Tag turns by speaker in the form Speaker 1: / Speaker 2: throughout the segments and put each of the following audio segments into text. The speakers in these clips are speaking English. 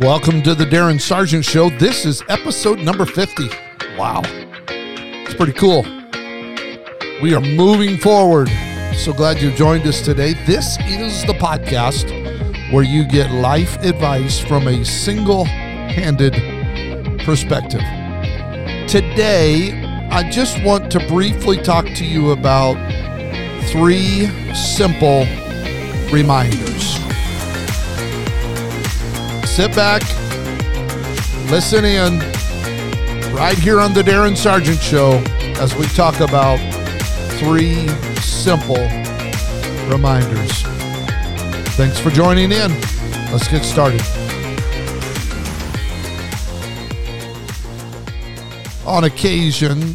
Speaker 1: Welcome to the Darin Sargent Show. This is episode number 50. Wow. It's pretty cool. We are moving forward. So glad you joined us today. This is the podcast where you get life advice from a single handed perspective. Today, I just want to briefly talk to you about three simple reminders. Sit back, listen in, right here on the Darin Sargent Show as we talk about three simple reminders. Thanks for joining in. Let's get started. On occasion,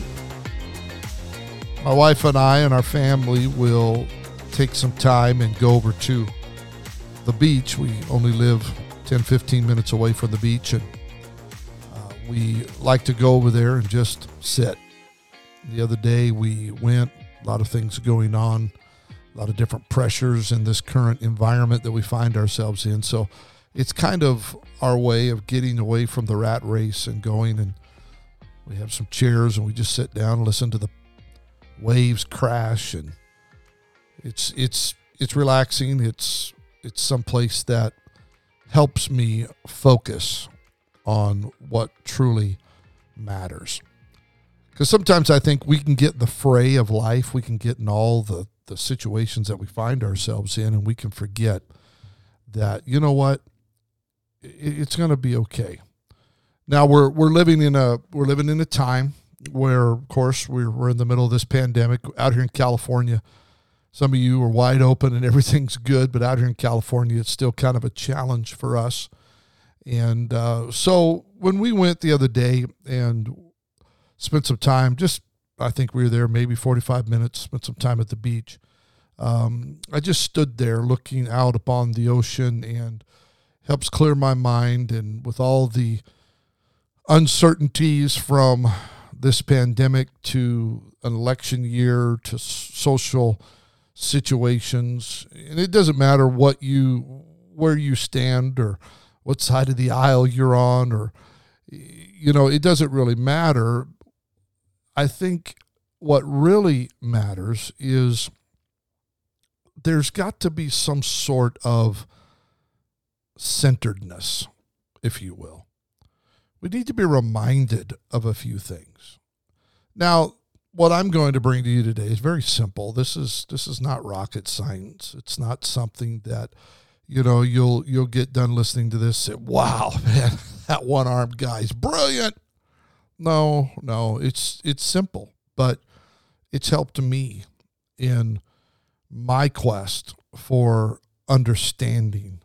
Speaker 1: my wife and I and our family will take some time and go over to the beach. We only live 10, 15 minutes away from the beach, and uh, we like to go over there and just sit. The other day we went, a lot of things going on, a lot of different pressures in this current environment that we find ourselves in. So it's kind of our way of getting away from the rat race and going and we have some chairs and we just sit down and listen to the waves crash and it's it's it's relaxing it's it's some place that helps me focus on what truly matters. Because sometimes I think we can get the fray of life, we can get in all the, the situations that we find ourselves in, and we can forget that, you know what, it's going to be okay. Now we're we're living in a we're living in a time where, of course, we're, we're in the middle of this pandemic out here in California some of you are wide open and everything's good, but out here in California, it's still kind of a challenge for us. And uh, so when we went the other day and spent some time, just I think we were there maybe 45 minutes, spent some time at the beach. Um, I just stood there looking out upon the ocean and helps clear my mind. And with all the uncertainties from this pandemic to an election year to social situations and it doesn't matter what you where you stand or what side of the aisle you're on or you know it doesn't really matter. I think what really matters is there's got to be some sort of centeredness if you will. We need to be reminded of a few things. Now what I'm going to bring to you today is very simple. This is this is not rocket science. It's not something that you know you'll you'll get done listening to this. Say, wow, man, that one armed guy's brilliant. No, no, it's it's simple, but it's helped me in my quest for understanding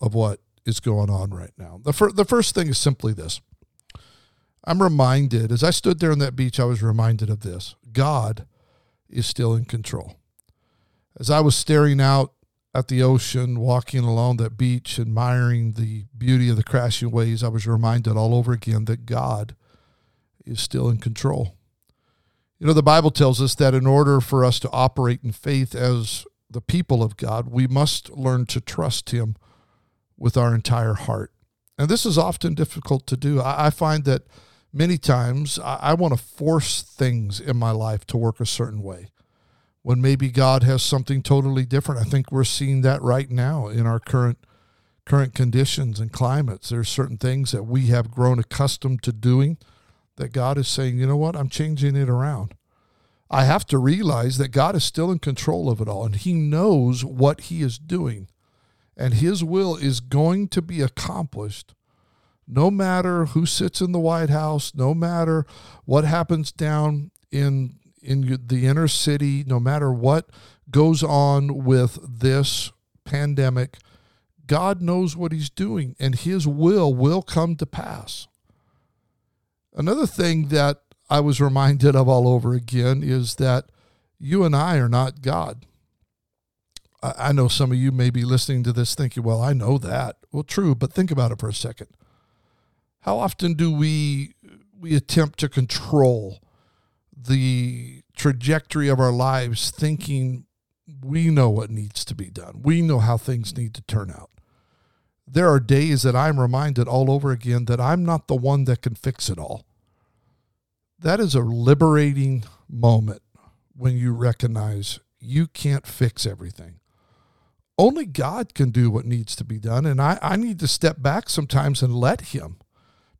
Speaker 1: of what is going on right now. The fir- the first thing is simply this. I'm reminded, as I stood there on that beach, I was reminded of this God is still in control. As I was staring out at the ocean, walking along that beach, admiring the beauty of the crashing waves, I was reminded all over again that God is still in control. You know, the Bible tells us that in order for us to operate in faith as the people of God, we must learn to trust Him with our entire heart. And this is often difficult to do. I, find that many times I, I want to force things in my life to work a certain way when maybe God has something totally different. I think we're seeing that right now in our current current conditions and climates. There's certain things that we have grown accustomed to doing that God is saying, you know what, I'm changing it around. I have to realize that God is still in control of it all and He knows what He is doing. And His will is going to be accomplished no matter who sits in the White House, no matter what happens down in in the inner city, no matter what goes on with this pandemic, God knows what he's doing and his will will come to pass. Another thing that I was reminded of all over again is that you and I are not God. I know some of you may be listening to this thinking, well, I know that. Well, true, but think about it for a second. How often do we we attempt to control the trajectory of our lives thinking we know what needs to be done. We know how things need to turn out. there are days that I'm reminded all over again that I'm not the one that can fix it all. That is a liberating moment when you recognize you can't fix everything. Only God can do what needs to be done. And I, I need to step back sometimes and let Him.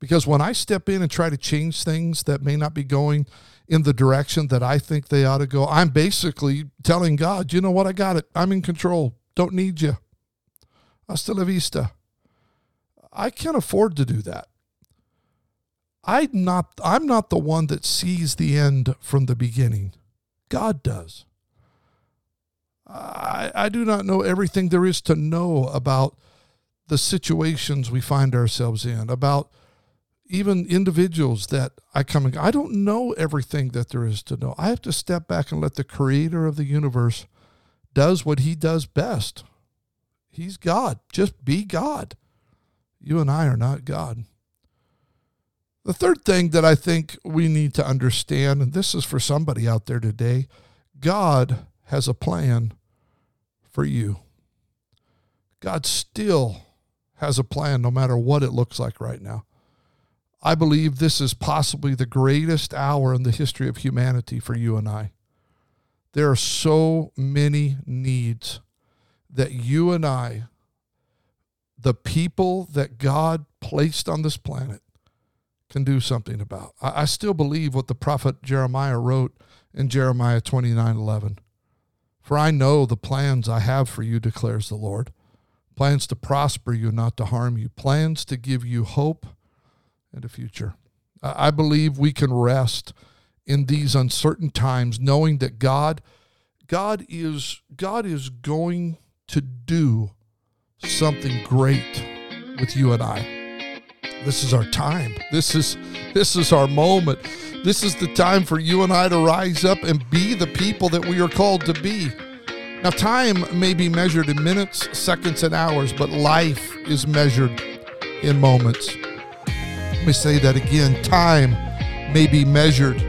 Speaker 1: Because when I step in and try to change things that may not be going in the direction that I think they ought to go, I'm basically telling God, you know what, I got it. I'm in control. Don't need you. Hasta la vista. I can't afford to do that. I'm not, I'm not the one that sees the end from the beginning. God does. I, I do not know everything there is to know about the situations we find ourselves in, about even individuals that I come and I don't know everything that there is to know. I have to step back and let the creator of the universe does what he does best. He's God. Just be God. You and I are not God. The third thing that I think we need to understand, and this is for somebody out there today, God has a plan for you. God still has a plan no matter what it looks like right now. I believe this is possibly the greatest hour in the history of humanity for you and I. There are so many needs that you and I, the people that God placed on this planet, can do something about. I, I still believe what the prophet Jeremiah wrote in Jeremiah 29 11. For I know the plans I have for you, declares the Lord plans to prosper you, not to harm you, plans to give you hope and a future. I believe we can rest in these uncertain times knowing that God God is God is going to do something great with you and I. This is our time. This is this is our moment. This is the time for you and I to rise up and be the people that we are called to be. Now, time may be measured in minutes, seconds, and hours, but life is measured in moments. Let me say that again. Time may be measured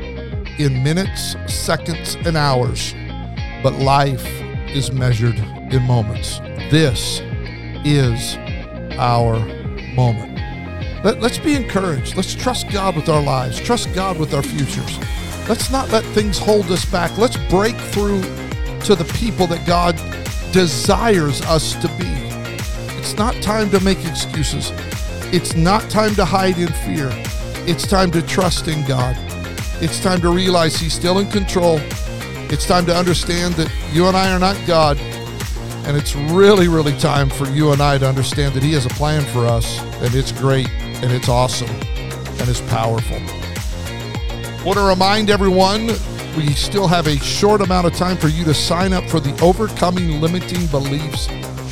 Speaker 1: in minutes, seconds, and hours, but life is measured in moments. This is our moment. Let, us be encouraged. Let's trust God with our lives, trust God with our futures. Let's not let things hold us back. Let's break through to the people that God desires us to be. It's not time to make excuses. It's not time to hide in fear. It's time to trust in God. It's time to realize He's still in control. It's time to understand that you and I are not God. And it's really, really time for you and I to understand that He has a plan for us, and it's great and it's awesome and it's powerful. I Want to remind everyone we still have a short amount of time for you to sign up for the Overcoming Limiting Beliefs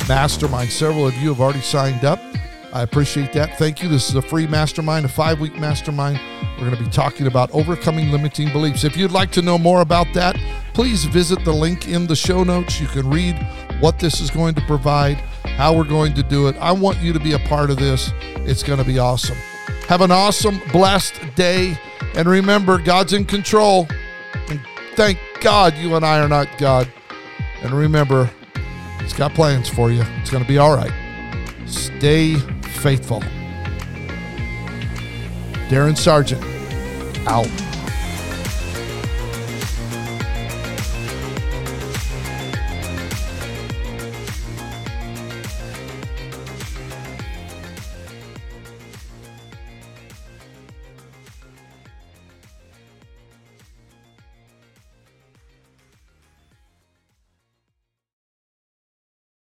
Speaker 1: Mastermind. Several of you have already signed up. I appreciate that. Thank you. This is a free mastermind, a five week mastermind. We're going to be talking about overcoming limiting beliefs. If you'd like to know more about that, please visit the link in the show notes. You can read what this is going to provide, how we're going to do it. I want you to be a part of this. It's going to be awesome. Have an awesome, blessed day. And remember, God's in control. And thank God you and I are not God. And remember, He's got plans for you. It's going to be all right. Stay faithful. Darin Sargent, out.